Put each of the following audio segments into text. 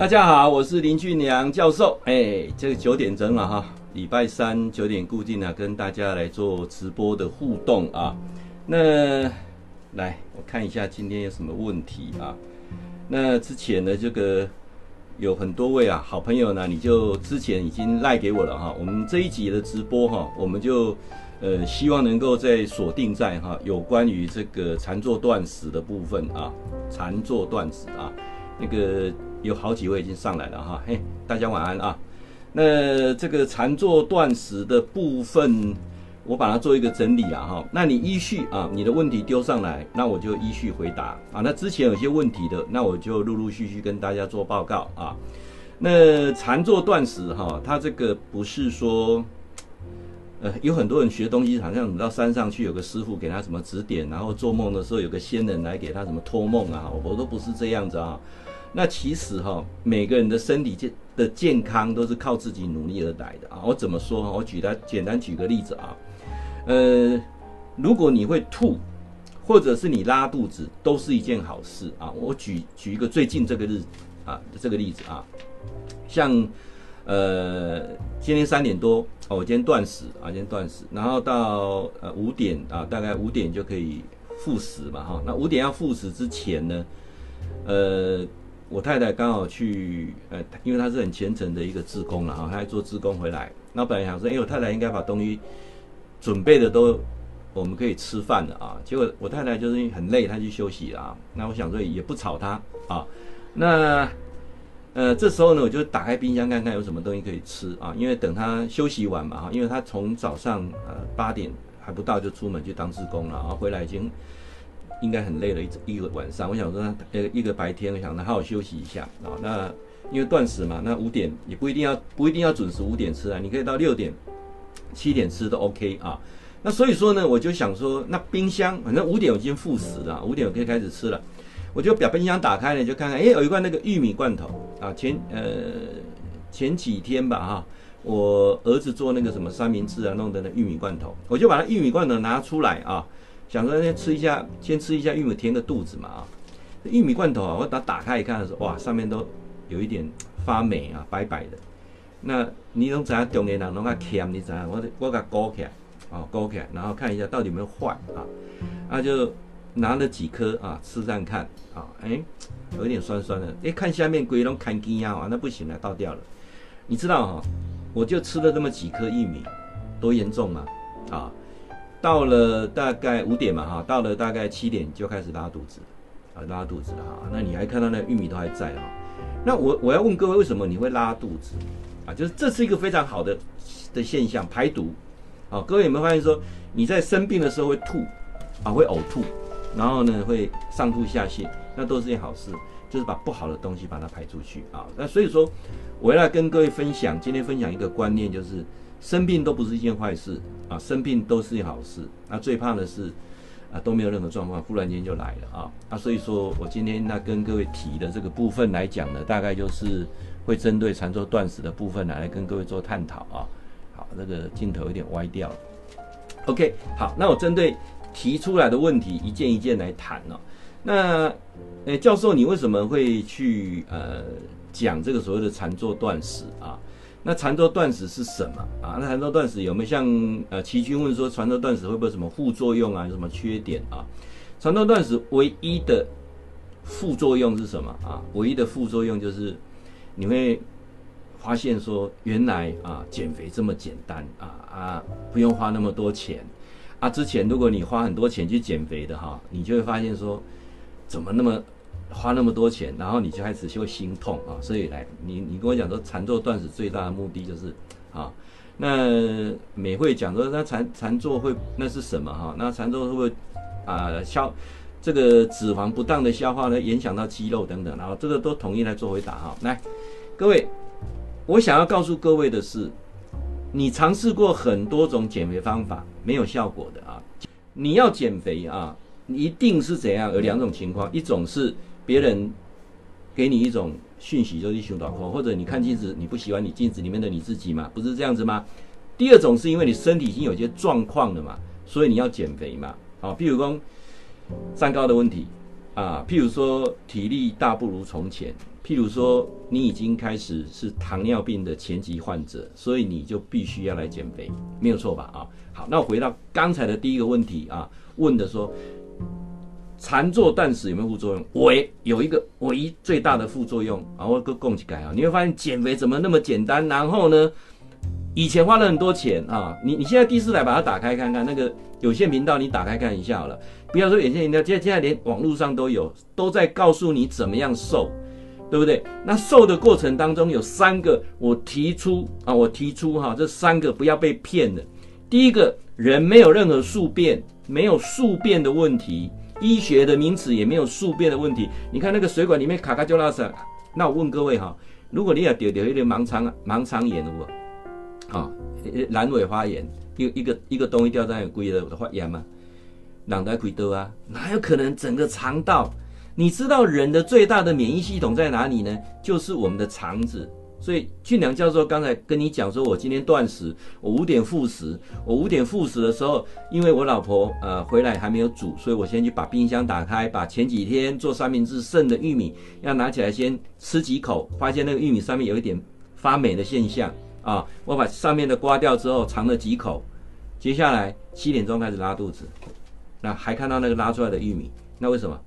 大家好，我是林俊良教授。哎，这个九点钟了哈，礼拜三九点固定啊，跟大家来做直播的互动啊。那来，我看一下今天有什么问题啊？那之前呢，这个有很多位啊好朋友呢，你就之前已经赖给我了哈。我们这一集的直播哈，我们就呃希望能够再锁定在哈有关于这个禅坐断食的部分啊，禅坐断食啊，那个。有好几位已经上来了哈，嘿，大家晚安啊。那这个禅坐断食的部分，我把它做一个整理啊哈。那你依序啊，你的问题丢上来，那我就依序回答啊。那之前有些问题的，那我就陆陆续续跟大家做报告啊。那禅坐断食哈，它这个不是说，呃，有很多人学东西，好像你到山上去有个师傅给他什么指点，然后做梦的时候有个仙人来给他什么托梦啊，我都不是这样子啊。那其实哈，每个人的身体健的健康都是靠自己努力而来的啊。我怎么说？我举单简单举个例子啊，呃，如果你会吐，或者是你拉肚子，都是一件好事啊。我举举一个最近这个日啊，这个例子啊，像呃，今天三点多，我今天断食啊，今天断食，然后到呃五点啊，大概五点就可以复食嘛哈。那五点要复食之前呢，呃。我太太刚好去，呃，因为她是很虔诚的一个志工了哈，她还做志工回来。那本来想说，哎，我太太应该把东西准备的都，我们可以吃饭了啊。结果我太太就是很累，她去休息了啊。那我想说也不吵她啊。那呃，这时候呢，我就打开冰箱看看有什么东西可以吃啊。因为等她休息完嘛哈，因为她从早上呃八点还不到就出门去当志工了，然后回来已经。应该很累了，一一个晚上，我想说呃一个白天，我想好好休息一下啊。那因为断食嘛，那五点也不一定要不一定要准时五点吃啊，你可以到六点、七点吃都 OK 啊。那所以说呢，我就想说，那冰箱反正五点我已经复食了，五点我可以开始吃了。我就把冰箱打开了，就看看，哎，有一罐那个玉米罐头啊。前呃前几天吧哈，我儿子做那个什么三明治啊，弄的那玉米罐头，我就把那玉米罐头拿出来啊。想说先吃一下，先吃一下玉米填个肚子嘛啊！玉米罐头啊，我打打开一看的时候，哇，上面都有一点发霉啊，白白的。那你都知影中年人拢较俭，你知影？我我给它勾起来，啊，勾起来，然后看一下到底有没有坏啊？那就拿了几颗啊，吃上看啊，哎，有点酸酸的。哎，看下面龟龙看筋啊，那不行了，倒掉了。你知道哈，我就吃了这么几颗玉米，多严重吗？啊！到了大概五点嘛，哈，到了大概七点就开始拉肚子，啊，拉肚子了哈。那你还看到那玉米都还在哈。那我我要问各位，为什么你会拉肚子？啊，就是这是一个非常好的的现象，排毒。啊，各位有没有发现说你在生病的时候会吐，啊，会呕吐，然后呢会上吐下泻，那都是件好事，就是把不好的东西把它排出去啊。那所以说，我要来跟各位分享，今天分享一个观念，就是。生病都不是一件坏事啊，生病都是一好事。那最怕的是啊，都没有任何状况，忽然间就来了啊。那所以说我今天那跟各位提的这个部分来讲呢，大概就是会针对禅坐断食的部分来跟各位做探讨啊。好，这个镜头有点歪掉了。OK，好，那我针对提出来的问题一件一件来谈哦。那诶，教授，你为什么会去呃讲这个所谓的禅坐断食啊？那禅坐断食是什么啊？那禅坐断食有没有像呃齐军问说禅坐断食会不会什么副作用啊？有什么缺点啊？禅坐断食唯一的副作用是什么啊？唯一的副作用就是你会发现说原来啊减肥这么简单啊啊不用花那么多钱啊！之前如果你花很多钱去减肥的哈，你就会发现说怎么那么。花那么多钱，然后你就开始就会心痛啊，所以来你你跟我讲说禅坐断食最大的目的就是啊，那美会讲说那禅禅坐会那是什么哈？那禅坐会不会啊消这个脂肪不当的消化呢？影响到肌肉等等，然后这个都统一来做回答哈。来，各位，我想要告诉各位的是，你尝试过很多种减肥方法没有效果的啊，你要减肥啊，一定是怎样？有两种情况，一种是。别人给你一种讯息，就是胸短裤，或者你看镜子，你不喜欢你镜子里面的你自己吗？不是这样子吗？第二种是因为你身体已经有些状况了嘛，所以你要减肥嘛。啊，譬如说三高的问题，啊，譬如说体力大不如从前，譬如说你已经开始是糖尿病的前期患者，所以你就必须要来减肥，没有错吧？啊，好，那我回到刚才的第一个问题啊，问的说。禅坐断食有没有副作用？唯有一个唯一最大的副作用啊，我个供给改啊，你会发现减肥怎么那么简单？然后呢，以前花了很多钱啊，你你现在第四台把它打开看看，那个有线频道你打开看一下好了。不要说有线频道，现在现在连网络上都有，都在告诉你怎么样瘦，对不对？那瘦的过程当中有三个，我提出啊，我提出哈，这三个不要被骗了。第一个人没有任何宿便，没有宿便的问题。医学的名词也没有宿便的问题。你看那个水管里面卡卡就拉屎。那我问各位哈，如果你要丢丢一点盲肠盲肠炎的不？啊，阑尾发炎，一一个一个东西掉在龟的发炎吗？哪来亏多啊？哪有可能整个肠道？你知道人的最大的免疫系统在哪里呢？就是我们的肠子。所以俊良教授刚才跟你讲说，我今天断食，我五点复食。我五点复食的时候，因为我老婆呃回来还没有煮，所以我先去把冰箱打开，把前几天做三明治剩的玉米要拿起来先吃几口，发现那个玉米上面有一点发霉的现象啊，我把上面的刮掉之后尝了几口，接下来七点钟开始拉肚子，那还看到那个拉出来的玉米，那为什么？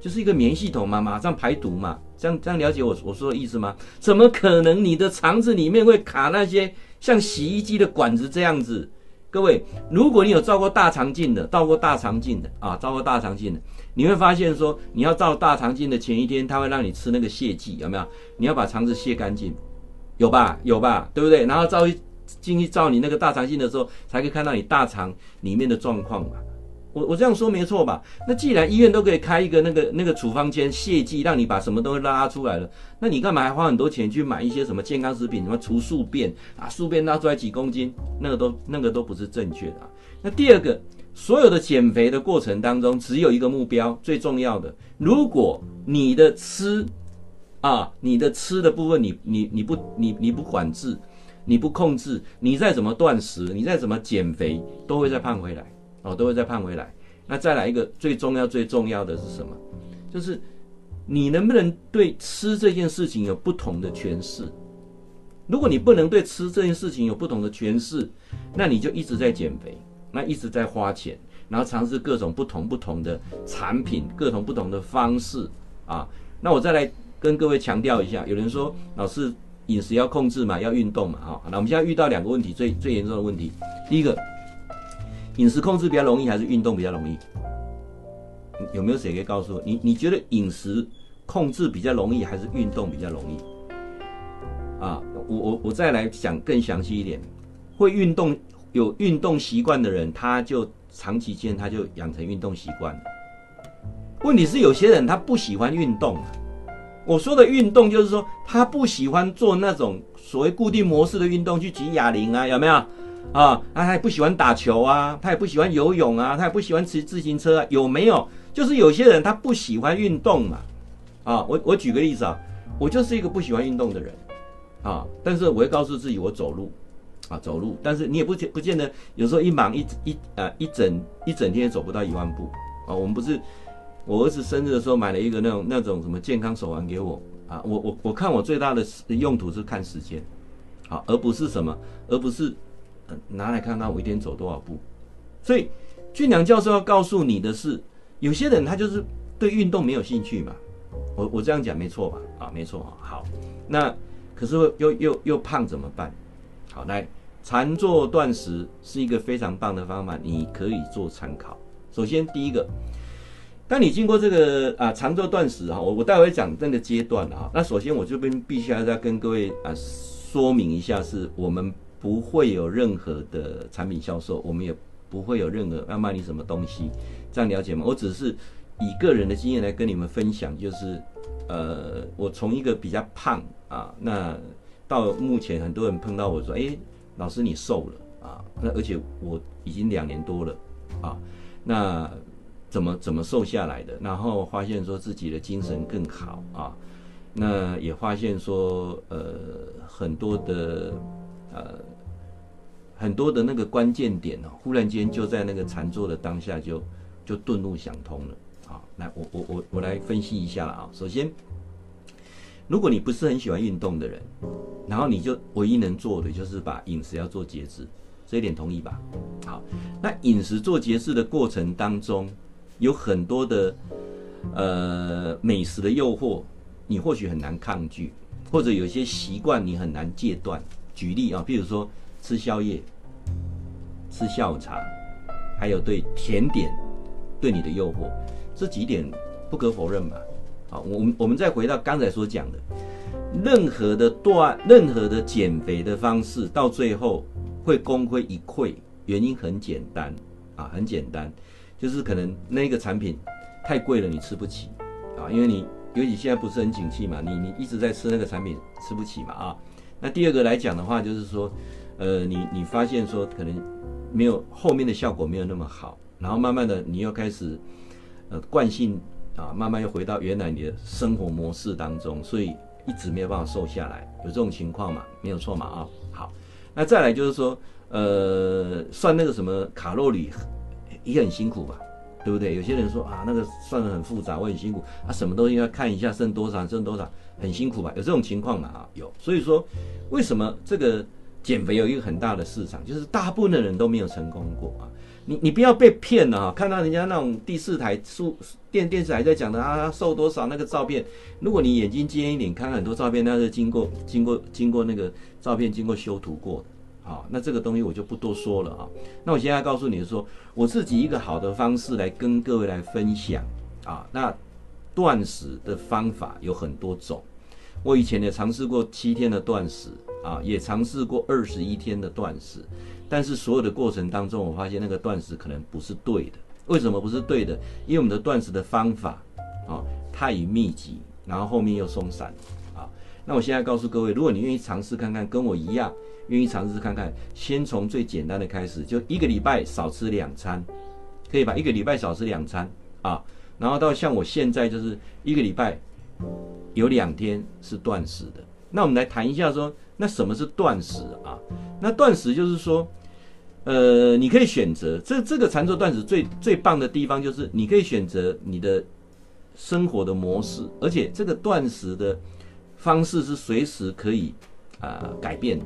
就是一个免疫系统嘛，马上排毒嘛，这样这样了解我我说的意思吗？怎么可能你的肠子里面会卡那些像洗衣机的管子这样子？各位，如果你有照过大肠镜的，照过大肠镜的啊，照过大肠镜的，你会发现说，你要照大肠镜的前一天，他会让你吃那个泻剂，有没有？你要把肠子泻干净，有吧？有吧？对不对？然后照一进去照你那个大肠镜的时候，才可以看到你大肠里面的状况嘛。我我这样说没错吧？那既然医院都可以开一个那个那个处方箋泻剂，让你把什么东西拉出来了，那你干嘛还花很多钱去买一些什么健康食品，什么除宿便啊，宿便拉出来几公斤，那个都那个都不是正确的啊。那第二个，所有的减肥的过程当中，只有一个目标，最重要的，如果你的吃啊，你的吃的部分，你你你不你你不管制，你不控制，你再怎么断食，你再怎么减肥，都会再胖回来。哦，都会再胖回来。那再来一个最重要、最重要的是什么？就是你能不能对吃这件事情有不同的诠释？如果你不能对吃这件事情有不同的诠释，那你就一直在减肥，那一直在花钱，然后尝试各种不同不同的产品，各种不同的方式啊。那我再来跟各位强调一下，有人说老师饮食要控制嘛，要运动嘛，哈，那我们现在遇到两个问题，最最严重的问题，第一个。饮食控制比较容易还是运动比较容易？有没有谁可以告诉我？你你觉得饮食控制比较容易还是运动比较容易？啊，我我我再来讲更详细一点。会运动有运动习惯的人，他就长期间他就养成运动习惯。问题是有些人他不喜欢运动。我说的运动就是说他不喜欢做那种所谓固定模式的运动，去举哑铃啊，有没有？啊，他也不喜欢打球啊，他也不喜欢游泳啊，他也不喜欢骑自行车啊，有没有？就是有些人他不喜欢运动嘛。啊，我我举个例子啊，我就是一个不喜欢运动的人，啊，但是我会告诉自己我走路，啊走路，但是你也不见不见得，有时候一忙一一呃一整一整天也走不到一万步啊。我们不是我儿子生日的时候买了一个那种那种什么健康手环给我啊，我我我看我最大的用途是看时间，啊，而不是什么，而不是。拿来看看我一天走多少步，所以俊良教授要告诉你的是，有些人他就是对运动没有兴趣嘛。我我这样讲没错吧？啊，没错啊。好，那可是又又又胖怎么办？好，来禅坐断食是一个非常棒的方法，你可以做参考。首先第一个，当你经过这个啊禅坐断食哈，我我待会讲这个阶段啊。那首先我这边必须要再跟各位啊说明一下，是我们。不会有任何的产品销售，我们也不会有任何要卖你什么东西，这样了解吗？我只是以个人的经验来跟你们分享，就是，呃，我从一个比较胖啊，那到目前很多人碰到我说，诶，老师你瘦了啊，那而且我已经两年多了啊，那怎么怎么瘦下来的？然后发现说自己的精神更好啊，那也发现说，呃，很多的。呃，很多的那个关键点哦，忽然间就在那个禅坐的当下就就顿悟想通了。好，来，我我我我来分析一下了啊。首先，如果你不是很喜欢运动的人，然后你就唯一能做的就是把饮食要做节制，这一点同意吧？好，那饮食做节制的过程当中，有很多的呃美食的诱惑，你或许很难抗拒，或者有些习惯你很难戒断。举例啊，譬如说吃宵夜、吃下午茶，还有对甜点对你的诱惑，这几点不可否认吧？好，我们我们再回到刚才所讲的，任何的断、任何的减肥的方式，到最后会功亏一篑，原因很简单啊，很简单，就是可能那个产品太贵了，你吃不起啊，因为你尤其现在不是很景气嘛，你你一直在吃那个产品，吃不起嘛啊。那第二个来讲的话，就是说，呃，你你发现说可能没有后面的效果没有那么好，然后慢慢的你又开始，呃，惯性啊，慢慢又回到原来你的生活模式当中，所以一直没有办法瘦下来，有这种情况嘛？没有错嘛？啊，好，那再来就是说，呃，算那个什么卡路里也很辛苦吧？对不对？有些人说啊，那个算得很复杂，我很辛苦啊，什么东西要看一下剩多少，剩多少，很辛苦吧？有这种情况嘛？啊，有。所以说，为什么这个减肥有一个很大的市场，就是大部分的人都没有成功过啊？你你不要被骗了啊！看到人家那种第四台数电电视台在讲的啊，瘦多少那个照片，如果你眼睛尖一点，看很多照片，那是经过经过经过那个照片经过修图过的。好，那这个东西我就不多说了啊。那我现在告诉你说，我自己一个好的方式来跟各位来分享啊。那断食的方法有很多种，我以前也尝试过七天的断食啊，也尝试过二十一天的断食，但是所有的过程当中，我发现那个断食可能不是对的。为什么不是对的？因为我们的断食的方法啊太密集，然后后面又松散啊。那我现在告诉各位，如果你愿意尝试看看，跟我一样。愿意尝试看看，先从最简单的开始，就一个礼拜少吃两餐，可以吧？一个礼拜少吃两餐啊，然后到像我现在就是一个礼拜有两天是断食的。那我们来谈一下说，那什么是断食啊？那断食就是说，呃，你可以选择这这个禅坐断食最最棒的地方就是你可以选择你的生活的模式，而且这个断食的方式是随时可以啊、改变的。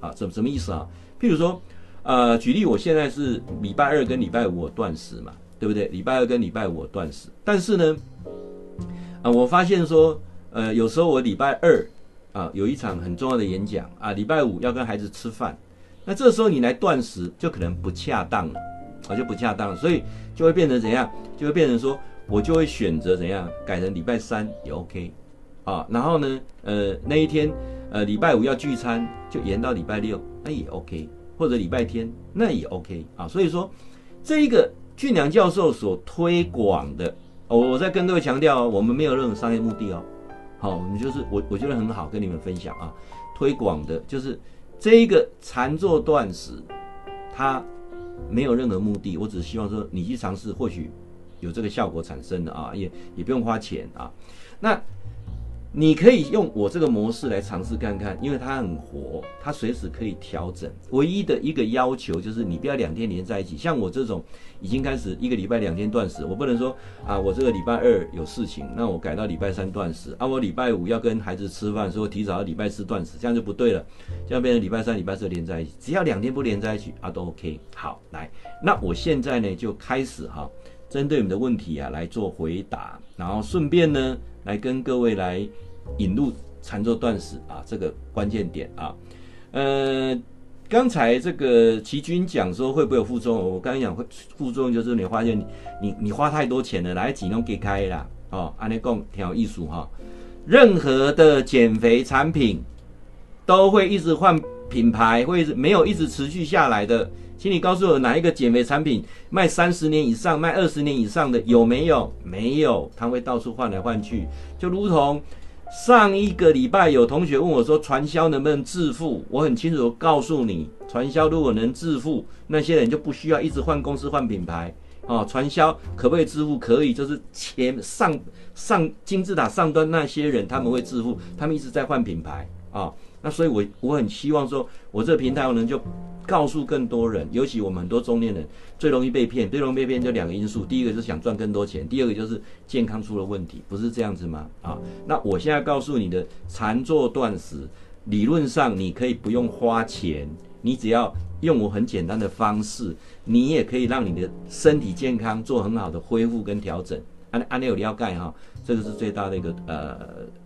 啊，什什么意思啊？譬如说，呃，举例，我现在是礼拜二跟礼拜五我断食嘛，对不对？礼拜二跟礼拜五我断食，但是呢，啊，我发现说，呃，有时候我礼拜二啊有一场很重要的演讲啊，礼拜五要跟孩子吃饭，那这时候你来断食就可能不恰当了，啊，就不恰当了，所以就会变成怎样？就会变成说我就会选择怎样改成礼拜三也 OK，啊，然后呢，呃，那一天。呃，礼拜五要聚餐，就延到礼拜六，那也 OK，或者礼拜天，那也 OK 啊。所以说，这一个俊良教授所推广的，我我再跟各位强调，我们没有任何商业目的哦。好，我们就是我我觉得很好，跟你们分享啊，推广的就是这一个禅坐断食，它没有任何目的，我只是希望说你去尝试，或许有这个效果产生的啊，也也不用花钱啊，那。你可以用我这个模式来尝试看看，因为它很活，它随时可以调整。唯一的一个要求就是你不要两天连在一起。像我这种已经开始一个礼拜两天断食，我不能说啊，我这个礼拜二有事情，那我改到礼拜三断食啊，我礼拜五要跟孩子吃饭，所以我提早到礼拜四断食，这样就不对了，这样变成礼拜三、礼拜四连在一起。只要两天不连在一起啊，都 OK。好，来，那我现在呢就开始哈，针对你们的问题啊来做回答，然后顺便呢。来跟各位来引入禅坐断食啊，这个关键点啊，呃，刚才这个齐军讲说会不会有副作用？我刚才讲会副作用就是你发现你你你花太多钱了，来几弄给开啦哦，安尼讲挺有意思哈。任何的减肥产品都会一直换品牌，会没有一直持续下来的。请你告诉我哪一个减肥产品卖三十年以上、卖二十年以上的有没有？没有，它会到处换来换去。就如同上一个礼拜有同学问我说，传销能不能致富？我很清楚告诉你，传销如果能致富，那些人就不需要一直换公司、换品牌啊。传销可不可以致富？可以，就是前上上金字塔上端那些人他们会致富，他们一直在换品牌啊。那所以我，我我很希望说，我这个平台我能就告诉更多人，尤其我们很多中年人最容易被骗，最容易被骗就两个因素，第一个就是想赚更多钱，第二个就是健康出了问题，不是这样子吗？啊，那我现在告诉你的禅坐断食，理论上你可以不用花钱，你只要用我很简单的方式，你也可以让你的身体健康做很好的恢复跟调整。按按你有了解哈，这个是最大的一个呃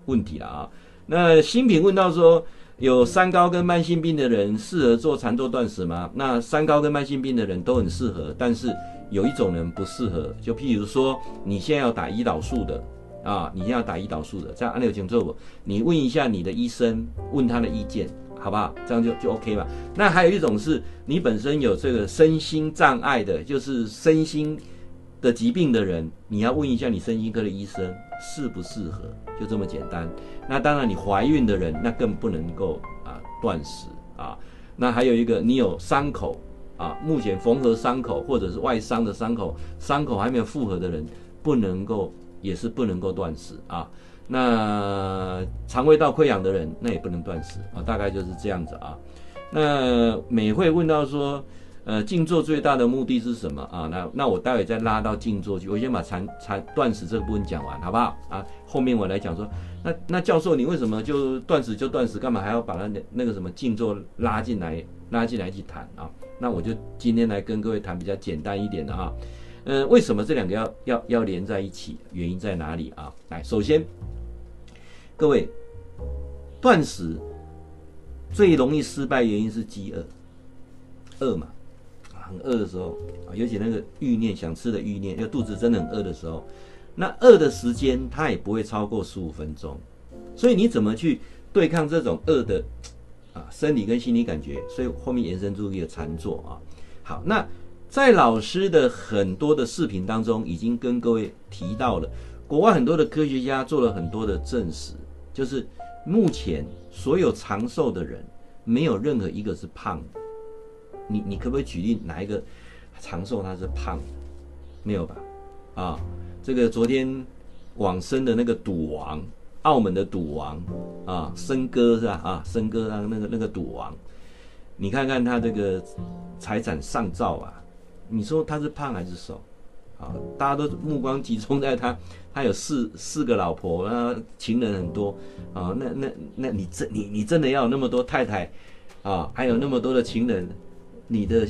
问题了啊。那新品问到说。有三高跟慢性病的人适合做禅坐断食吗？那三高跟慢性病的人都很适合，但是有一种人不适合，就譬如说你现在要打胰岛素的啊，你现在要打胰岛素的，这样按钮请坐我，你问一下你的医生，问他的意见，好不好？这样就就 OK 吧。那还有一种是你本身有这个身心障碍的，就是身心的疾病的人，你要问一下你身心科的医生适不适合，就这么简单。那当然，你怀孕的人那更不能够啊断食啊。那还有一个，你有伤口啊，目前缝合伤口或者是外伤的伤口，伤口还没有复合的人，不能够也是不能够断食啊。那肠胃道溃疡的人，那也不能断食啊。大概就是这样子啊。那美会问到说。呃，静坐最大的目的是什么啊？那那我待会再拉到静坐去，我先把禅禅断食这个部分讲完，好不好？啊，后面我来讲说，那那教授你为什么就断食就断食，干嘛还要把那那个什么静坐拉进来拉进来一起谈啊？那我就今天来跟各位谈比较简单一点的啊。呃，为什么这两个要要要连在一起？原因在哪里啊？来，首先，各位断食最容易失败原因是饥饿，饿嘛。很饿的时候啊，尤其那个欲念想吃的欲念，要肚子真的很饿的时候，那饿的时间它也不会超过十五分钟，所以你怎么去对抗这种饿的啊生理跟心理感觉？所以后面延伸出一个禅坐啊。好，那在老师的很多的视频当中，已经跟各位提到了，国外很多的科学家做了很多的证实，就是目前所有长寿的人，没有任何一个是胖的。你你可不可以举例哪一个长寿他是胖的？没有吧？啊，这个昨天往生的那个赌王，澳门的赌王啊，森哥是吧？啊，森哥啊，那个那个赌王，你看看他这个财产上兆啊，你说他是胖还是瘦？啊，大家都目光集中在他，他有四四个老婆，啊，情人很多啊，那那那你真你你真的要有那么多太太啊，还有那么多的情人？你的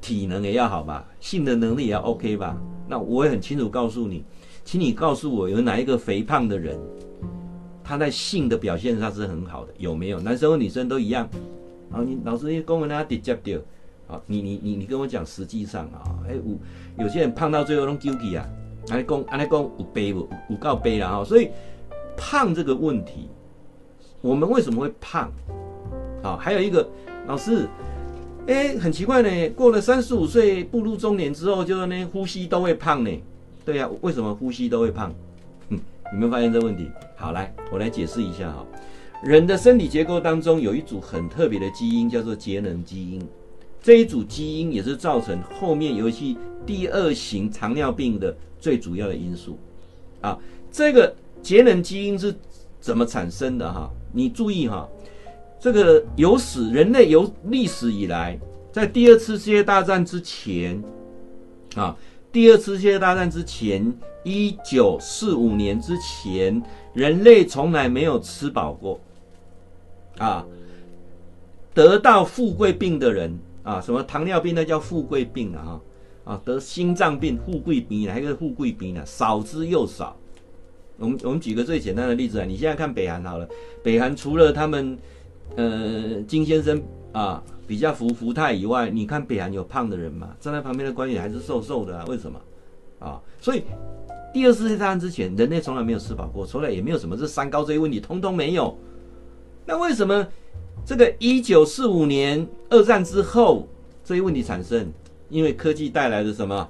体能也要好吧，性的能力也要 OK 吧？那我也很清楚告诉你，请你告诉我有哪一个肥胖的人，他在性的表现上是很好的，有没有？男生和女生都一样。啊，你老师一公文他直接掉，啊，你你你你跟我讲，实际上啊，哎，有有些人胖到最后都丢弃啊，安尼讲安尼讲有背不？有够背了哈。所以胖这个问题，我们为什么会胖？啊，还有一个老师。哎，很奇怪呢。过了三十五岁步入中年之后，就是呢呼吸都会胖呢。对呀、为什么呼吸都会胖？哼，有没有发现这个问题？好，来我来解释一下哈。人的身体结构当中有一组很特别的基因，叫做节能基因。这一组基因也是造成后面尤其第二型糖尿病的最主要的因素。啊，这个节能基因是怎么产生的哈？你注意哈。这个有史人类有历史以来，在第二次世界大战之前，啊，第二次世界大战之前，一九四五年之前，人类从来没有吃饱过，啊，得到富贵病的人啊，什么糖尿病那叫富贵病啊，啊，得心脏病富贵病哪一个富贵病呢？少之又少。我们我们举个最简单的例子啊，你现在看北韩好了，北韩除了他们。呃，金先生啊，比较福福泰以外，你看北韩有胖的人吗？站在旁边的官员还是瘦瘦的啊？为什么？啊，所以第二次世界大战之前，人类从来没有吃饱过，从来也没有什么这三高这些问题，通通没有。那为什么这个一九四五年二战之后这些问题产生？因为科技带来的什么？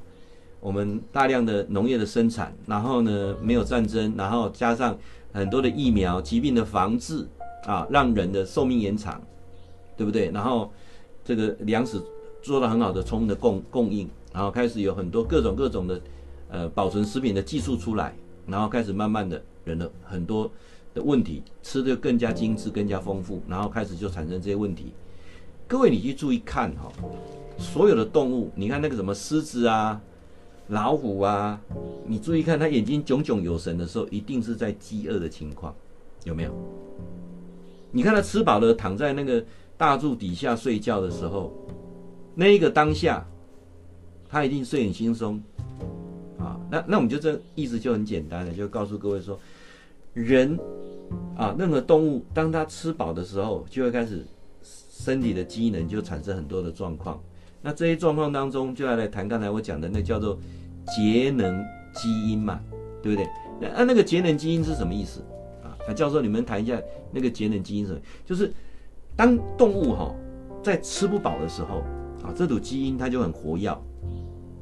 我们大量的农业的生产，然后呢，没有战争，然后加上很多的疫苗、疾病的防治。啊，让人的寿命延长，对不对？然后这个粮食做到很好的充分的供供应，然后开始有很多各种各种的呃保存食品的技术出来，然后开始慢慢的人的很多的问题吃的更加精致、更加丰富，然后开始就产生这些问题。各位你去注意看哈，所有的动物，你看那个什么狮子啊、老虎啊，你注意看它眼睛炯炯有神的时候，一定是在饥饿的情况，有没有？你看它吃饱了，躺在那个大柱底下睡觉的时候，那一个当下，它一定睡很轻松。啊，那那我们就这意思就很简单了，就告诉各位说，人啊，任何动物，当它吃饱的时候，就会开始身体的机能就产生很多的状况。那这些状况当中，就要来谈刚才我讲的那叫做节能基因嘛，对不对？那那个节能基因是什么意思啊？教授，你们谈一下那个节能基因什么？就是当动物哈在吃不饱的时候啊，这组基因它就很活跃，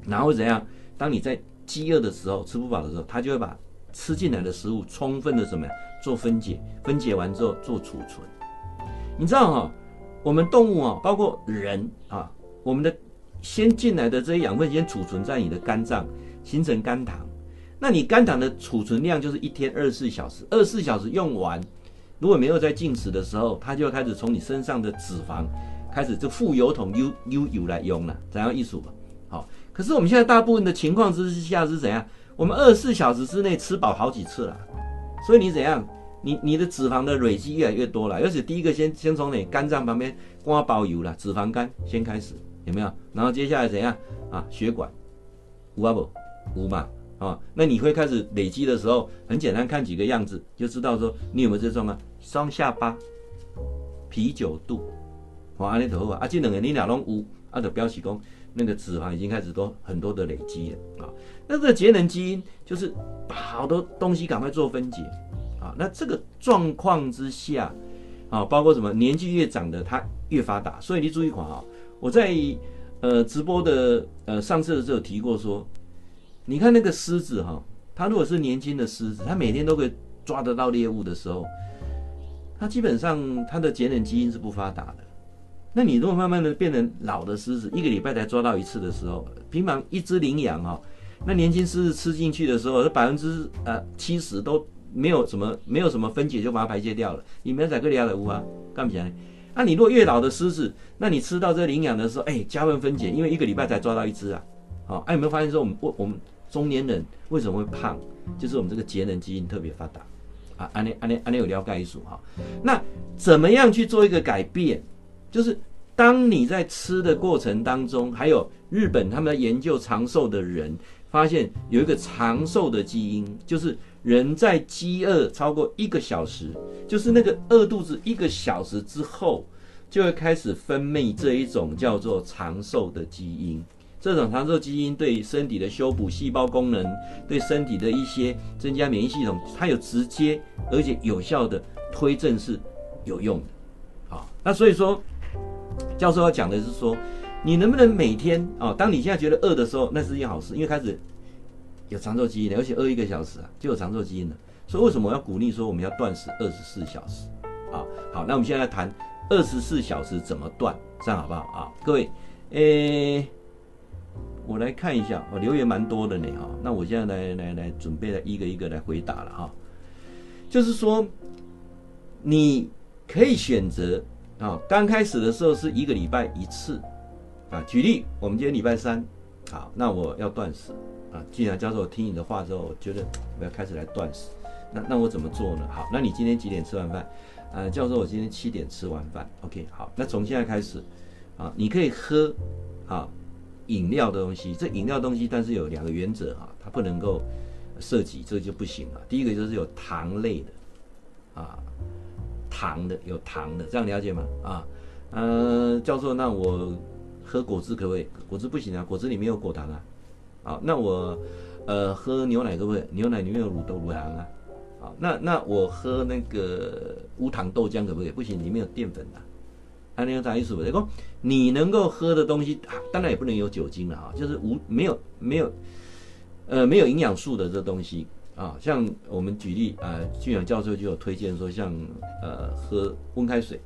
然后怎样？当你在饥饿的时候，吃不饱的时候，它就会把吃进来的食物充分的什么呀？做分解，分解完之后做储存。你知道哈，我们动物啊，包括人啊，我们的先进来的这些养分先储存在你的肝脏，形成肝糖。那你肝胆的储存量就是一天二十四小时，二十四小时用完，如果没有在进食的时候，它就开始从你身上的脂肪开始就副油桶 U U U 来用了，怎样一数吧？好。可是我们现在大部分的情况之下是怎样？我们二十四小时之内吃饱好几次了，所以你怎样？你你的脂肪的累积越来越多了。而且第一个先先从你肝脏旁边刮包油了，脂肪肝先开始有没有？然后接下来怎样啊？血管无啊不无嘛啊？那你会开始累积的时候，很简单，看几个样子就知道说你有没有这种啊？双下巴、啤酒肚，哇，安尼头发啊，这两个你俩拢有，啊，就表示讲。那个脂肪已经开始多很多的累积了啊，那这个节能基因就是把好多东西赶快做分解啊。那这个状况之下啊，包括什么年纪越长的它越发达，所以你注意看啊，我在呃直播的呃上次的时候提过说，你看那个狮子哈，它如果是年轻的狮子，它每天都可以抓得到猎物的时候，它基本上它的节能基因是不发达的。那你如果慢慢的变成老的狮子，一个礼拜才抓到一次的时候，平常一只羚羊哈，那年轻狮子吃进去的时候，百分之呃七十都没有什么没有什么分解就把它排泄掉了。你没有在这里亚的屋啊，干不起来。那你如果越老的狮子，那你吃到这羚羊的时候，哎，加温分解，因为一个礼拜才抓到一只啊。好，哎，有没有发现说我们我我们中年人为什么会胖？就是我们这个节能基因特别发达啊。安内安内安内有了解一数哈。那怎么样去做一个改变？就是当你在吃的过程当中，还有日本他们在研究长寿的人，发现有一个长寿的基因，就是人在饥饿超过一个小时，就是那个饿肚子一个小时之后，就会开始分泌这一种叫做长寿的基因。这种长寿基因对身体的修补、细胞功能、对身体的一些增加免疫系统，它有直接而且有效的推证是有用的。好，那所以说。教授要讲的是说，你能不能每天啊，当你现在觉得饿的时候，那是一件好事，因为开始有长寿基因了，而且饿一个小时啊，就有长寿基因了。所以为什么我要鼓励说我们要断食二十四小时啊？好，那我们现在来谈二十四小时怎么断，这样好不好啊？各位，诶，我来看一下，我留言蛮多的呢哈。那我现在来来来准备来一个一个来回答了哈。就是说，你可以选择。啊，刚开始的时候是一个礼拜一次，啊，举例，我们今天礼拜三，好，那我要断食，啊，既然教授我听你的话之后，我觉得我要开始来断食，那那我怎么做呢？好，那你今天几点吃完饭？呃，教授我今天七点吃完饭，OK，好，那从现在开始，啊，你可以喝，啊，饮料的东西，这饮料东西，但是有两个原则哈，它不能够涉及，这就不行了。第一个就是有糖类的，啊。糖的有糖的，这样了解吗？啊，呃，教授，那我喝果汁可不可以？果汁不行啊，果汁里面有果糖啊。好，那我呃喝牛奶可不可以？牛奶里面有乳豆乳糖啊。好，那那我喝那个无糖豆浆可不可以？不行，里面有淀粉的。还能有啥意思？不？说你能够喝的东西，当然也不能有酒精了啊，就是无没有没有呃没有营养素的这东西。啊，像我们举例啊，俊阳教授就有推荐说，像呃喝温开水，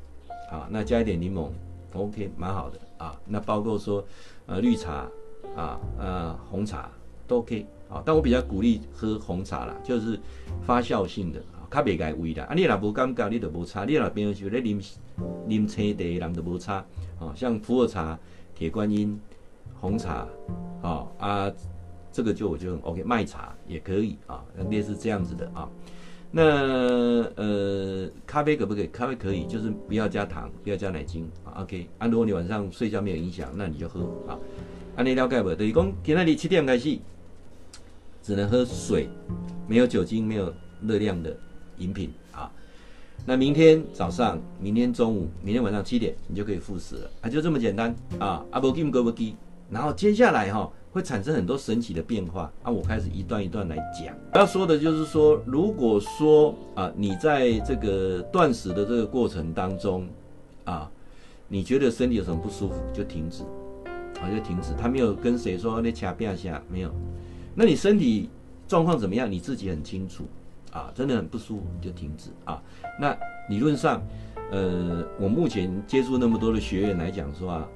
啊，那加一点柠檬，OK，蛮好的啊。那包括说呃绿茶啊，呃红茶都 OK 啊。但我比较鼓励喝红茶啦，就是发酵性的啊，较袂解胃啦。啊，你若无感觉，你就无差。你若平常时咧啉啉青茶的人就无差。哦，像普洱茶、铁观音、红茶，哦啊，这个就我就 OK，麦茶也可以啊，类似这样子的啊。那呃，咖啡可不可以？咖啡可以，就是不要加糖，不要加奶精啊。OK，啊，如果你晚上睡觉没有影响，那你就喝啊。啊，你了解不？等于讲，今天你七点开始，只能喝水，没有酒精、没有热量的饮品啊。那明天早上、明天中午、明天晚上七点，你就可以复食了啊，就这么简单啊。啊，不给不给不给，然后接下来哈、哦。会产生很多神奇的变化啊！我开始一段一段来讲。要说的就是说，如果说啊，你在这个断食的这个过程当中啊，你觉得身体有什么不舒服，就停止，啊，就停止。他没有跟谁说你掐变下没有。那你身体状况怎么样？你自己很清楚啊，真的很不舒服，你就停止啊。那理论上，呃，我目前接触那么多的学员来讲说啊，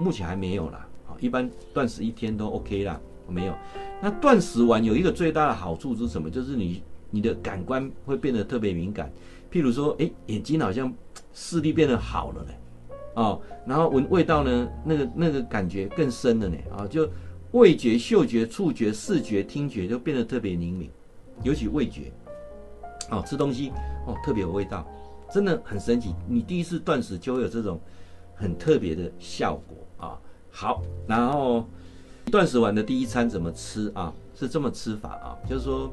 目前还没有啦。啊一般断食一天都 OK 啦，没有。那断食完有一个最大的好处是什么？就是你你的感官会变得特别敏感。譬如说，哎，眼睛好像视力变得好了嘞，哦，然后闻味道呢，那个那个感觉更深了呢，啊，就味觉、嗅觉、触觉、视觉、听觉就变得特别灵敏，尤其味觉，哦，吃东西哦特别有味道，真的很神奇。你第一次断食就会有这种很特别的效果啊。好，然后断食完的第一餐怎么吃啊？是这么吃法啊，就是说，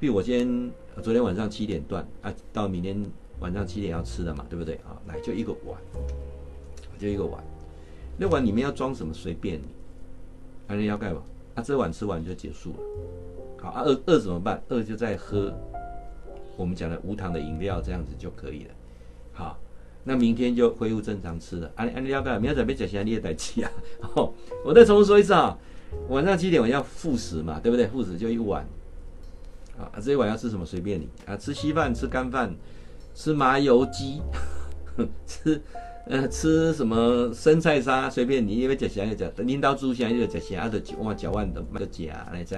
比如我今天昨天晚上七点断啊，到明天晚上七点要吃的嘛，对不对啊？来，就一个碗，就一个碗，那碗里面要装什么随便你，反正要盖吧。啊，这碗吃完就结束了。啊，饿饿怎么办？饿就再喝我们讲的无糖的饮料，这样子就可以了。好。那明天就恢复正常吃了。啊，啊，你要干？明天准备讲些你也得吃啊。哦，我再重复说一次啊，晚上七点我要复食嘛，对不对？复食就一碗。啊，这一碗要吃什么随便你啊，吃稀饭、吃干饭、吃麻油鸡，吃呃吃什么生菜沙随便你，因为讲些就讲，领导煮些就讲些，啊，就一碗一碗的就吃，你知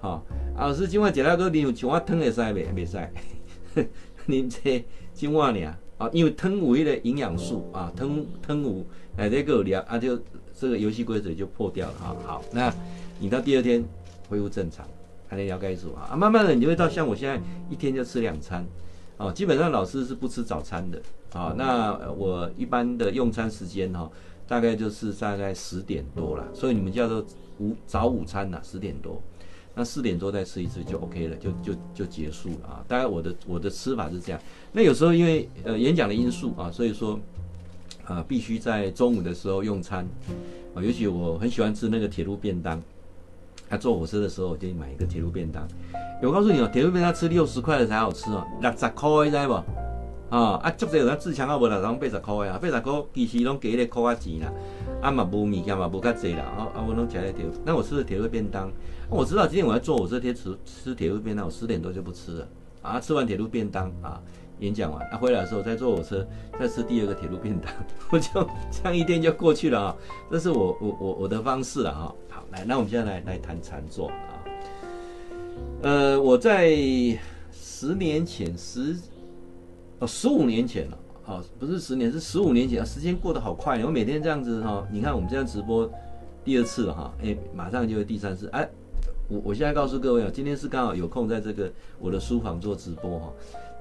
不？好，啊，是今晚吃那个牛像我汤会使未？未使，您这今晚呢？啊，因为汤有一个营养素啊，汤汤有来这个料啊，就这个游戏规则就破掉了哈。好，那你到第二天恢复正常，还能了解住啊。慢慢的你就会到像我现在一天就吃两餐，哦，基本上老师是不吃早餐的啊。那我一般的用餐时间哈，大概就是大概十点多了，所以你们叫做午早午餐呐，十点多。那四点多再吃一次就 OK 了，就就就结束了啊。当然我的我的吃法是这样。那有时候因为呃演讲的因素啊，所以说啊必须在中午的时候用餐啊。尤其我很喜欢吃那个铁路便当，他、啊、坐火车的时候我就买一个铁路便当。我告诉你哦，铁路便当吃六十块的才好吃哦，六十块你知不？啊啊，足济有咱自强啊，无六十八十块啊，八十块其实拢加一个块仔钱啦，啊嘛无物件嘛无较济啦，啊啊我拢吃咧铁，那我吃的铁路便当，我知道今天我要坐火车贴吃吃铁路便当，我十点多就不吃了，啊吃完铁路便当啊演讲完，啊回来的时候再坐火车再吃第二个铁路便当，我就这样一天就过去了啊，这是我我我我的方式了哈，好来，那我们现在来来谈禅坐啊，呃我在十年前十。哦，十五年前了，好，不是十年，是十五年前啊，时间过得好快。我每天这样子哈，你看我们这样直播第二次了哈，哎，马上就会第三次。哎，我我现在告诉各位啊，今天是刚好有空在这个我的书房做直播哈。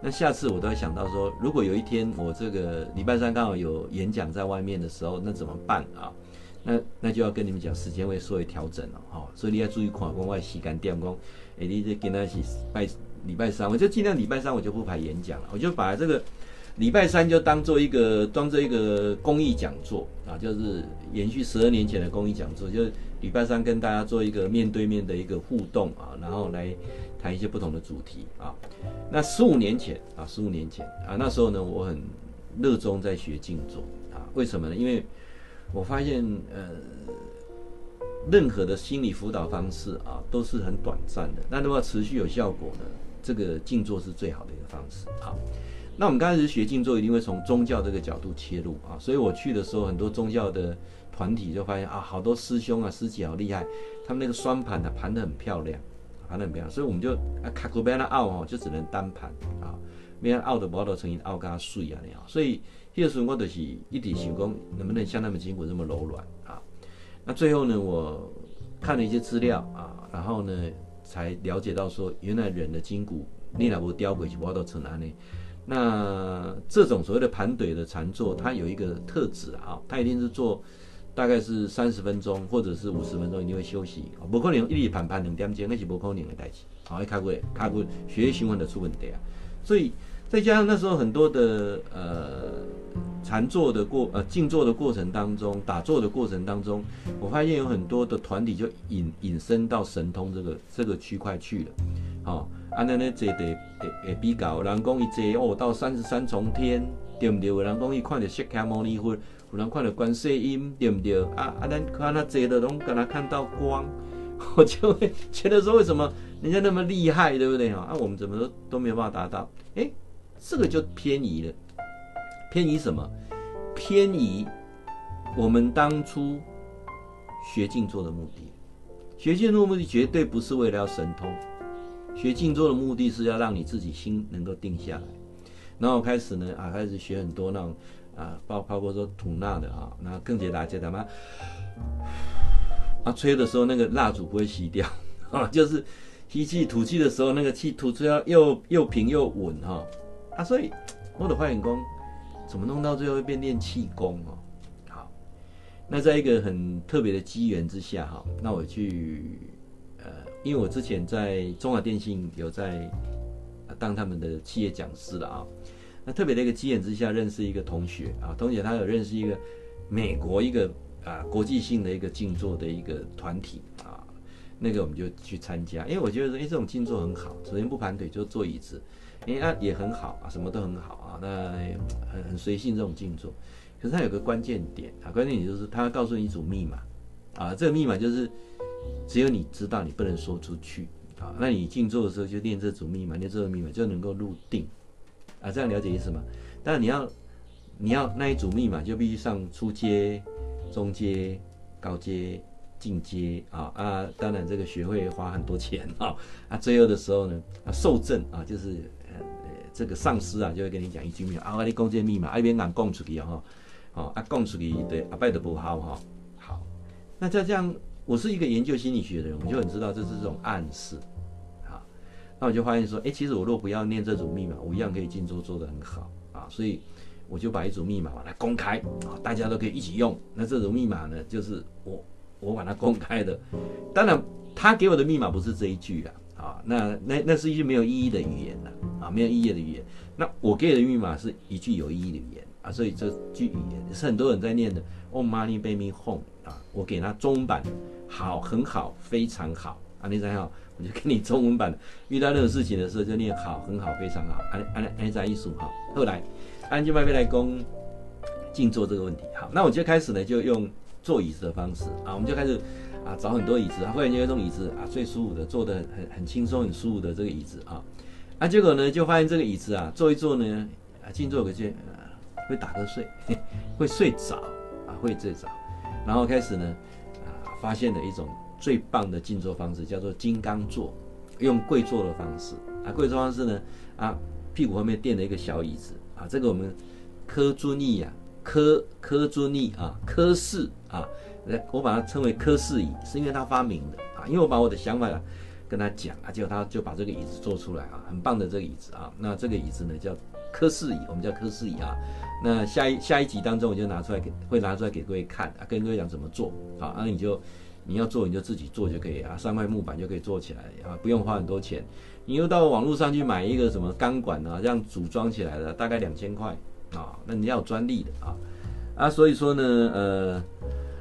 那下次我都会想到说，如果有一天我这个礼拜三刚好有演讲在外面的时候，那怎么办啊？那那就要跟你们讲，时间会稍微调整了哈。所以你要注意看，光外时间点，光哎，你这跟他是拜。礼拜三我就尽量礼拜三我就不排演讲了，我就把这个礼拜三就当做一个当做一个公益讲座啊，就是延续十二年前的公益讲座，就是礼拜三跟大家做一个面对面的一个互动啊，然后来谈一些不同的主题啊。那十五年前啊，十五年前啊，那时候呢，我很热衷在学静坐啊，为什么呢？因为我发现呃。任何的心理辅导方式啊，都是很短暂的。那如果持续有效果呢？这个静坐是最好的一个方式啊。那我们刚开始学静坐，一定会从宗教这个角度切入啊。所以我去的时候，很多宗教的团体就发现啊，好多师兄啊、师姐好厉害，他们那个双盘的盘得很漂亮啊，盘很漂亮，所以我们就啊卡古贝拉奥哦，就只能单盘啊，边凹的不好成因奥加碎啊那样，所以那个时候我就是一直想讲能不能像他们筋骨这么柔软啊？那最后呢，我看了一些资料啊，然后呢才了解到说，原来人的筋骨你那不雕鬼去挖到成哪里？那这种所谓的盘腿的禅坐，它有一个特质啊，它一定是做。大概是三十分钟或者是五十分钟，一定会休息。不可能一直盘盘两点钟，那是不可能的代志。好，一开过开过血液循环的出问题啊。所以再加上那时候很多的呃禅坐的过呃静坐的过程当中，打坐的过程当中，我发现有很多的团体就引引申到神通这个这个区块去了。好，啊那那坐的会比较，人讲伊坐哦到三十三重天，对不对？有人讲伊看到释迦牟尼佛。有人看到观世音，对不对？啊啊，咱看他坐的拢跟他看到光，我就会觉得说，为什么人家那么厉害，对不对？啊，我们怎么都都没有办法达到？哎，这个就偏移了，偏移什么？偏移我们当初学静坐的目的。学静坐的目的绝对不是为了要神通，学静坐的目的是要让你自己心能够定下来。然后开始呢，啊，开始学很多那种。啊，包包括说吐纳的啊，那更简单，简单嘛。啊，吹的时候那个蜡烛不会熄掉啊，就是吸气吐气的时候，那个气吐出来又又平又稳哈。啊，所以我的化眼功怎么弄到最后会变练气功哦？好，那在一个很特别的机缘之下哈，那我去呃，因为我之前在中华电信有在当他们的企业讲师了啊。那特别的一个机缘之下，认识一个同学啊，同学他有认识一个美国一个啊国际性的一个静坐的一个团体啊，那个我们就去参加，因为我觉得说，哎，这种静坐很好，首先不盘腿就坐椅子，哎，那也很好啊，什么都很好啊，那很很随性这种静坐，可是它有个关键点啊，关键点就是他告诉你一组密码啊，这个密码就是只有你知道，你不能说出去啊，那你静坐的时候就念这组密码，念这个密码就能够入定。啊，这样了解意思吗？但你要，你要那一组密码就必须上初阶、中阶、高阶、进阶啊啊！当然这个学会花很多钱 啊啊！最后的时候呢，啊受赠啊，就是呃这个上司啊就会跟你讲一句密码啊，你讲这密码，一边敢讲出去哈，哦啊讲出去对阿拜的不好哈。好，那这样，我是一个研究心理学的人，我就很知道这是这种暗示。那我就发现说，哎，其实我若不要念这组密码，我一样可以静坐做得很好啊。所以我就把一组密码把它公开啊，大家都可以一起用。那这组密码呢，就是我我把它公开的。当然，他给我的密码不是这一句啊，啊，那那那是一句没有意义的语言呐，啊，没有意义的语言。那我给的密码是一句有意义的语言啊，所以这句语言是很多人在念的。Om Mani Padme Hum 啊，我给他中版，好，很好，非常好啊，你想想。我就给你中文版，遇到任何事情的时候就念好，很好，非常好。安安安在艺术好。后来，安静麦飞来攻静坐这个问题。好，那我就开始呢，就用坐椅子的方式啊，我们就开始啊找很多椅子，啊，忽然间有一种椅子啊最舒服的，坐的很很很轻松、很舒服的这个椅子啊。啊，结果呢就发现这个椅子啊坐一坐呢啊静坐可就啊会打瞌睡，会睡着啊会睡着，然后开始呢啊发现了一种。最棒的静坐方式叫做金刚坐，用跪坐的方式啊，跪坐方式呢啊，屁股后面垫了一个小椅子啊，这个我们科尊义啊，科科尊义啊，科氏啊，我把它称为科氏椅，是因为他发明的啊，因为我把我的想法啊跟他讲啊，结果他就把这个椅子做出来啊，很棒的这个椅子啊，那这个椅子呢叫科氏椅，我们叫科氏椅啊，那下一下一集当中我就拿出来给会拿出来给各位看啊，跟各位讲怎么做啊，那你就。你要做你就自己做就可以啊，三块木板就可以做起来啊，不用花很多钱。你又到网络上去买一个什么钢管啊，这样组装起来的，大概两千块啊，那你要有专利的啊啊，所以说呢，呃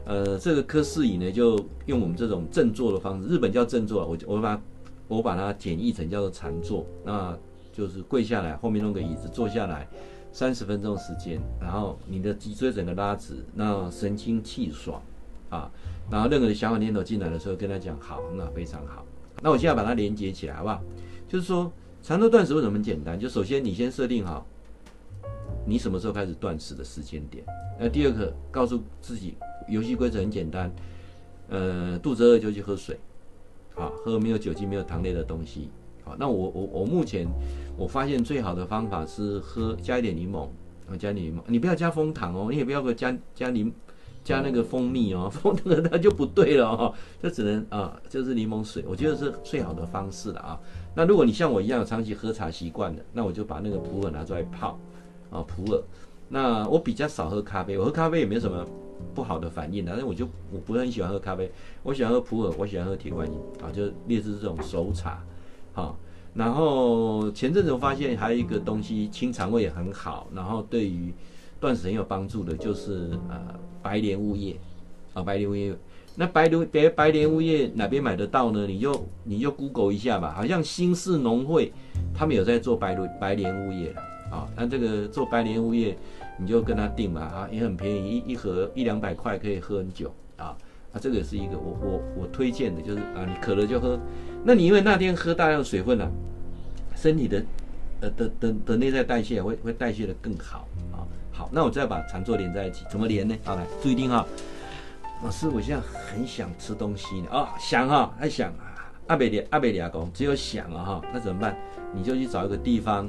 呃，这个科氏椅呢，就用我们这种正坐的方式，日本叫正坐，我我把我把它简易成叫做禅坐，那就是跪下来，后面弄个椅子坐下来，三十分钟时间，然后你的脊椎整个拉直，那神清气爽啊。然后任何的想法念头进来的时候，跟他讲好，那非常好。那我现在把它连接起来，好不好？就是说，禅坐断食为什么很简单？就首先你先设定好，你什么时候开始断食的时间点。那第二个，告诉自己游戏规则很简单，呃，肚子饿就去喝水，啊，喝没有酒精、没有糖类的东西。好，那我我我目前我发现最好的方法是喝加一点柠檬，啊加柠檬，你不要加枫糖哦，你也不要加加柠加那个蜂蜜哦，蜂那个它就不对了哦，这只能啊就是柠檬水，我觉得是最好的方式了啊。那如果你像我一样长期喝茶习惯的，那我就把那个普洱拿出来泡啊普洱。那我比较少喝咖啡，我喝咖啡也没什么不好的反应的，但我就我不是很喜欢喝咖啡，我喜欢喝普洱，我喜欢喝铁观音啊，就类似这种熟茶，好。然后前阵子我发现还有一个东西清肠胃也很好，然后对于断食很有帮助的，就是呃白莲物业啊白莲物业。那白莲别白莲物业哪边买得到呢？你就你就 Google 一下吧，好像新市农会他们有在做白莲白莲物业。啊，那这个做白莲物业，你就跟他订嘛，啊，也很便宜，一一盒一两百块可以喝很久啊。啊，这个也是一个我我我推荐的，就是啊，你渴了就喝。那你因为那天喝大量水分了，啊，身体的呃的的的内在代谢会会代谢的更好。好，那我再把禅坐连在一起，怎么连呢？好，来注意听哈。老师，我现在很想吃东西呢，啊，想哈，还想啊，阿北里阿北里阿公只有想啊哈，那怎么办？你就去找一个地方。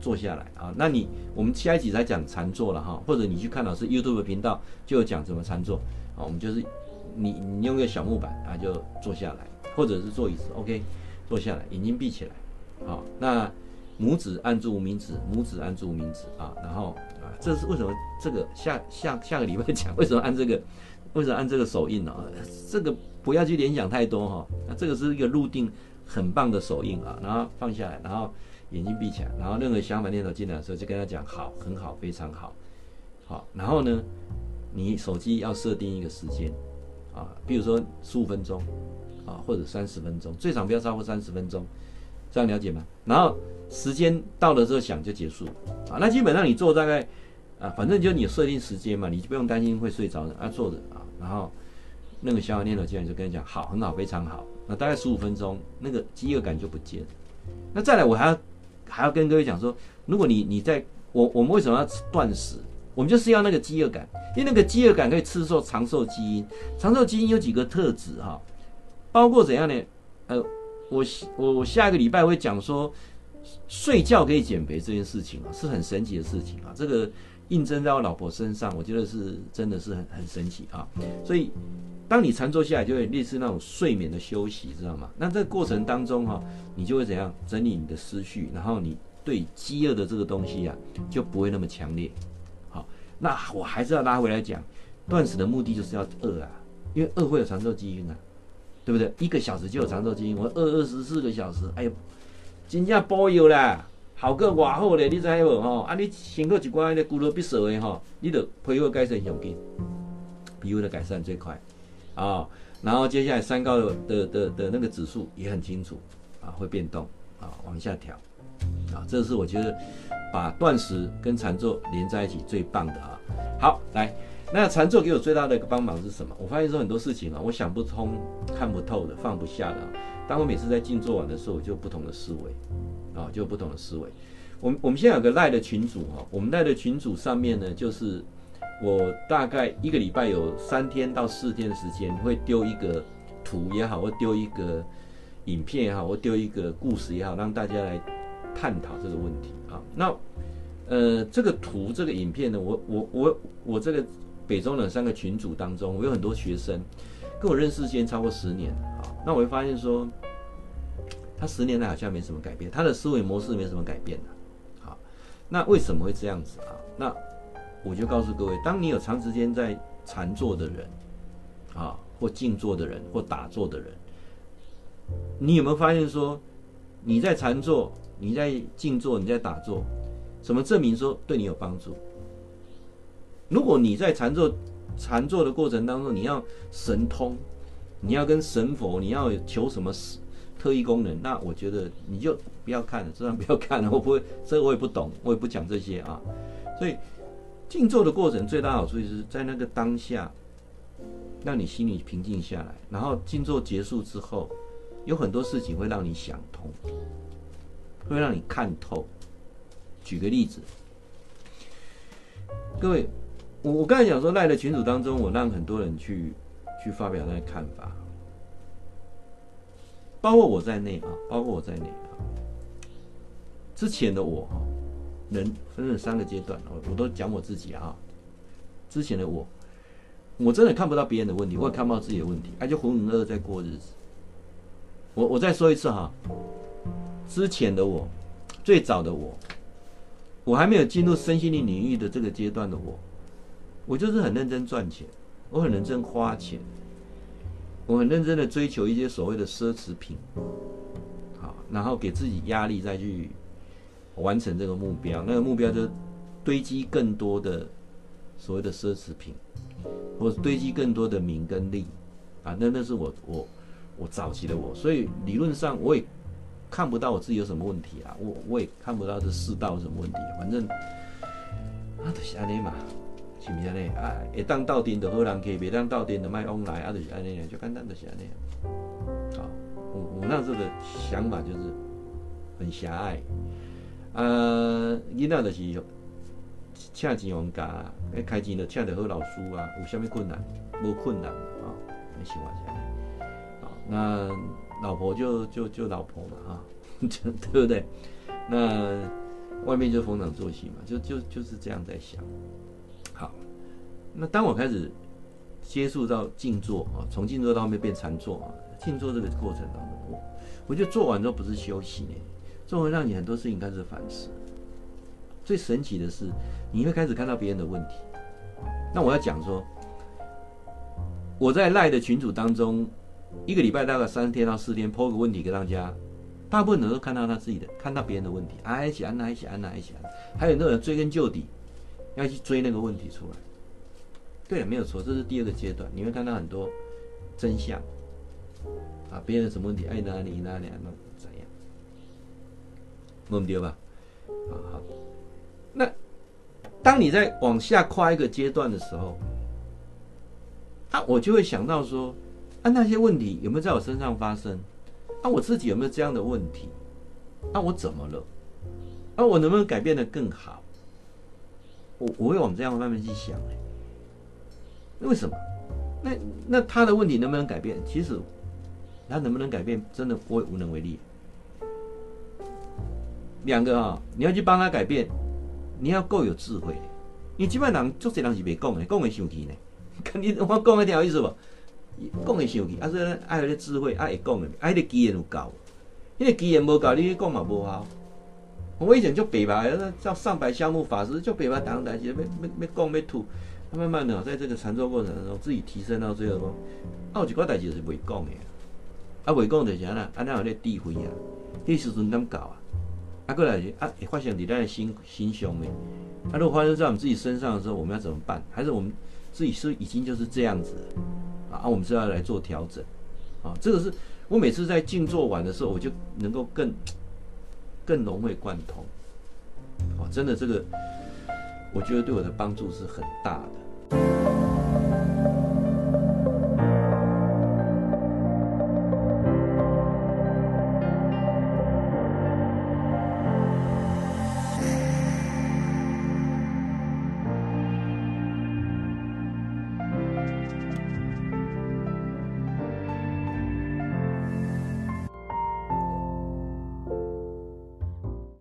坐下来啊，那你我们下一集才讲禅坐了哈，或者你去看老师 YouTube 频道就有讲怎么禅坐啊。我们就是你你用个小木板啊就坐下来，或者是坐椅子，OK，坐下来，眼睛闭起来，好，那拇指按住无名指，拇指按住无名指啊，然后，这是为什么？这个下下下个礼拜讲为什么按这个？为什么按这个手印呢？这个不要去联想太多哈，那这个是一个入定很棒的手印啊，然后放下来，然后。眼睛闭起来，然后任何想法念头进来的时候，就跟他讲好，很好，非常好，好。然后呢，你手机要设定一个时间，啊，比如说十五分钟，啊，或者三十分钟，最长不要超过三十分钟，这样了解吗？然后时间到了之后响就结束，啊，那基本上你做大概，啊，反正就你设定时间嘛，你就不用担心会睡着的，啊，坐着啊，然后那个相反念头进来就跟你讲好，很好，非常好。那大概十五分钟，那个饥饿感就不见了。那再来，我还要。还要跟各位讲说，如果你你在我我们为什么要断食？我们就是要那个饥饿感，因为那个饥饿感可以吃受长寿基因。长寿基因有几个特质哈，包括怎样呢？呃，我我我下一个礼拜会讲说，睡觉可以减肥这件事情啊，是很神奇的事情啊。这个印证在我老婆身上，我觉得是真的是很很神奇啊。所以，当你禅坐下来，就会类似那种睡眠的休息，知道吗？那这个过程当中哈，你就会怎样整理你的思绪，然后你对饥饿的这个东西啊，就不会那么强烈。好，那我还是要拉回来讲，断食的目的就是要饿啊，因为饿会有长寿基因啊，对不对？一个小时就有长寿基因，我饿二十四个小时，哎呦，真正保佑啦，好个外好咧，你知无吼？啊，你先过一寡那个骨头必瘦的吼，你的皮肤改善上紧，皮肤的改善最快。啊、然后接下来三高的的的的那个指数也很清楚，啊，会变动，啊，往下调，啊，这是我觉得把断食跟禅坐连在一起最棒的啊。好，来，那禅坐给我最大的一个帮忙是什么？我发现说很多事情啊，我想不通、看不透的、放不下的。当我每次在静坐完的时候，我就有不同的思维，啊，就有不同的思维。我们我们现在有个赖的群组哈，我们赖的群组上面呢，就是。我大概一个礼拜有三天到四天的时间，会丢一个图也好，或丢一个影片也好，或丢一个故事也好，让大家来探讨这个问题啊。那呃，这个图这个影片呢，我我我我这个北中南三个群组当中，我有很多学生跟我认识时间超过十年啊。那我会发现说，他十年来好像没什么改变，他的思维模式没什么改变的。好，那为什么会这样子啊？那我就告诉各位，当你有长时间在禅坐的人，啊，或静坐的人，或打坐的人，你有没有发现说，你在禅坐，你在静坐，你在打坐，怎么证明说对你有帮助？如果你在禅坐、禅坐的过程当中，你要神通，你要跟神佛，你要求什么特异功能，那我觉得你就不要看了，这样不要看了，我不会，这个我也不懂，我也不讲这些啊，所以。静坐的过程最大好处就是在那个当下，让你心里平静下来。然后静坐结束之后，有很多事情会让你想通，会让你看透。举个例子，各位，我我刚才讲说赖的群组当中，我让很多人去去发表那个看法。包括我在内啊，包括我在内啊，之前的我哈，人分成三个阶段，我我都讲我自己啊。之前的我，我真的看不到别人的问题，我也看不到自己的问题，而且浑浑噩噩在过日子。我我再说一次哈，之前的我，最早的我，我还没有进入身心灵领域的这个阶段的我，我就是很认真赚钱，我很认真花钱，我很认真的追求一些所谓的奢侈品，好，然后给自己压力再去完成这个目标，那个目标就堆积更多的所谓的奢侈品，或者堆积更多的名跟利，啊，那那是我我。我早期的我，所以理论上我也看不到我自己有什么问题啊，我我也看不到这世道有什么问题，反正啊就是安尼嘛，是不是安尼啊？会当斗阵就好人客，别当斗阵就卖往来，啊就是安尼，就简单就是安尼。好，我我那时候的想法就是很狭隘，呃，囡仔就是请钱王家，要开钱就请着好老师啊，有啥物困难？无困难啊，你想法是。那老婆就就就老婆嘛，哈，就 对不对？那外面就逢场作戏嘛，就就就是这样在想。好，那当我开始接触到静坐啊，从静坐到后面变禅坐啊，静坐这个过程当中，我我觉得做完之后不是休息呢，做完让你很多事情开始反思。最神奇的是，你会开始看到别人的问题。那我要讲说，我在赖的群组当中。一个礼拜大概三天到四天抛个问题给大家，大部分人都看到他自己的，看到别人的问题，哎，写安哪，写安哪，写安哪，还有那种追根究底，要去追那个问题出来。对，没有错，这是第二个阶段，你会看到很多真相啊，别人什么问题，哎，哪里哪里那怎样，弄丢吧？好好，那当你在往下跨一个阶段的时候，啊，我就会想到说。啊，那些问题有没有在我身上发生？啊，我自己有没有这样的问题？啊，我怎么了？啊，我能不能改变得更好？我我会往这样慢慢去想，哎，为什么？那那他的问题能不能改变？其实他能不能改变，真的我也无能为力。两个啊，你要去帮他改变，你要够有智慧。你基本上做这人是没讲的，讲会生气呢。肯定我讲的挺有意思不？讲会生气，啊，所以爱有啲智慧，爱会讲的，爱啲机缘有够，因为机缘无够，你去讲嘛无效。我以前就白白，那叫上百项目法师，就白白当台，没没没讲没吐。他慢慢的在这个禅坐过程当中，自己提升到最后讲，啊，有一寡代志是未讲的，啊，未讲就是安那，安那有咧智慧啊，迄时阵点搞啊？啊，过来啊，会发现你在心心胸的，啊，如果发生在我们自己身上的时候，我们要怎么办？还是我们自己是已经就是这样子？啊，我们是要来做调整，啊，这个是我每次在静坐完的时候，我就能够更更融会贯通，啊，真的这个我觉得对我的帮助是很大的。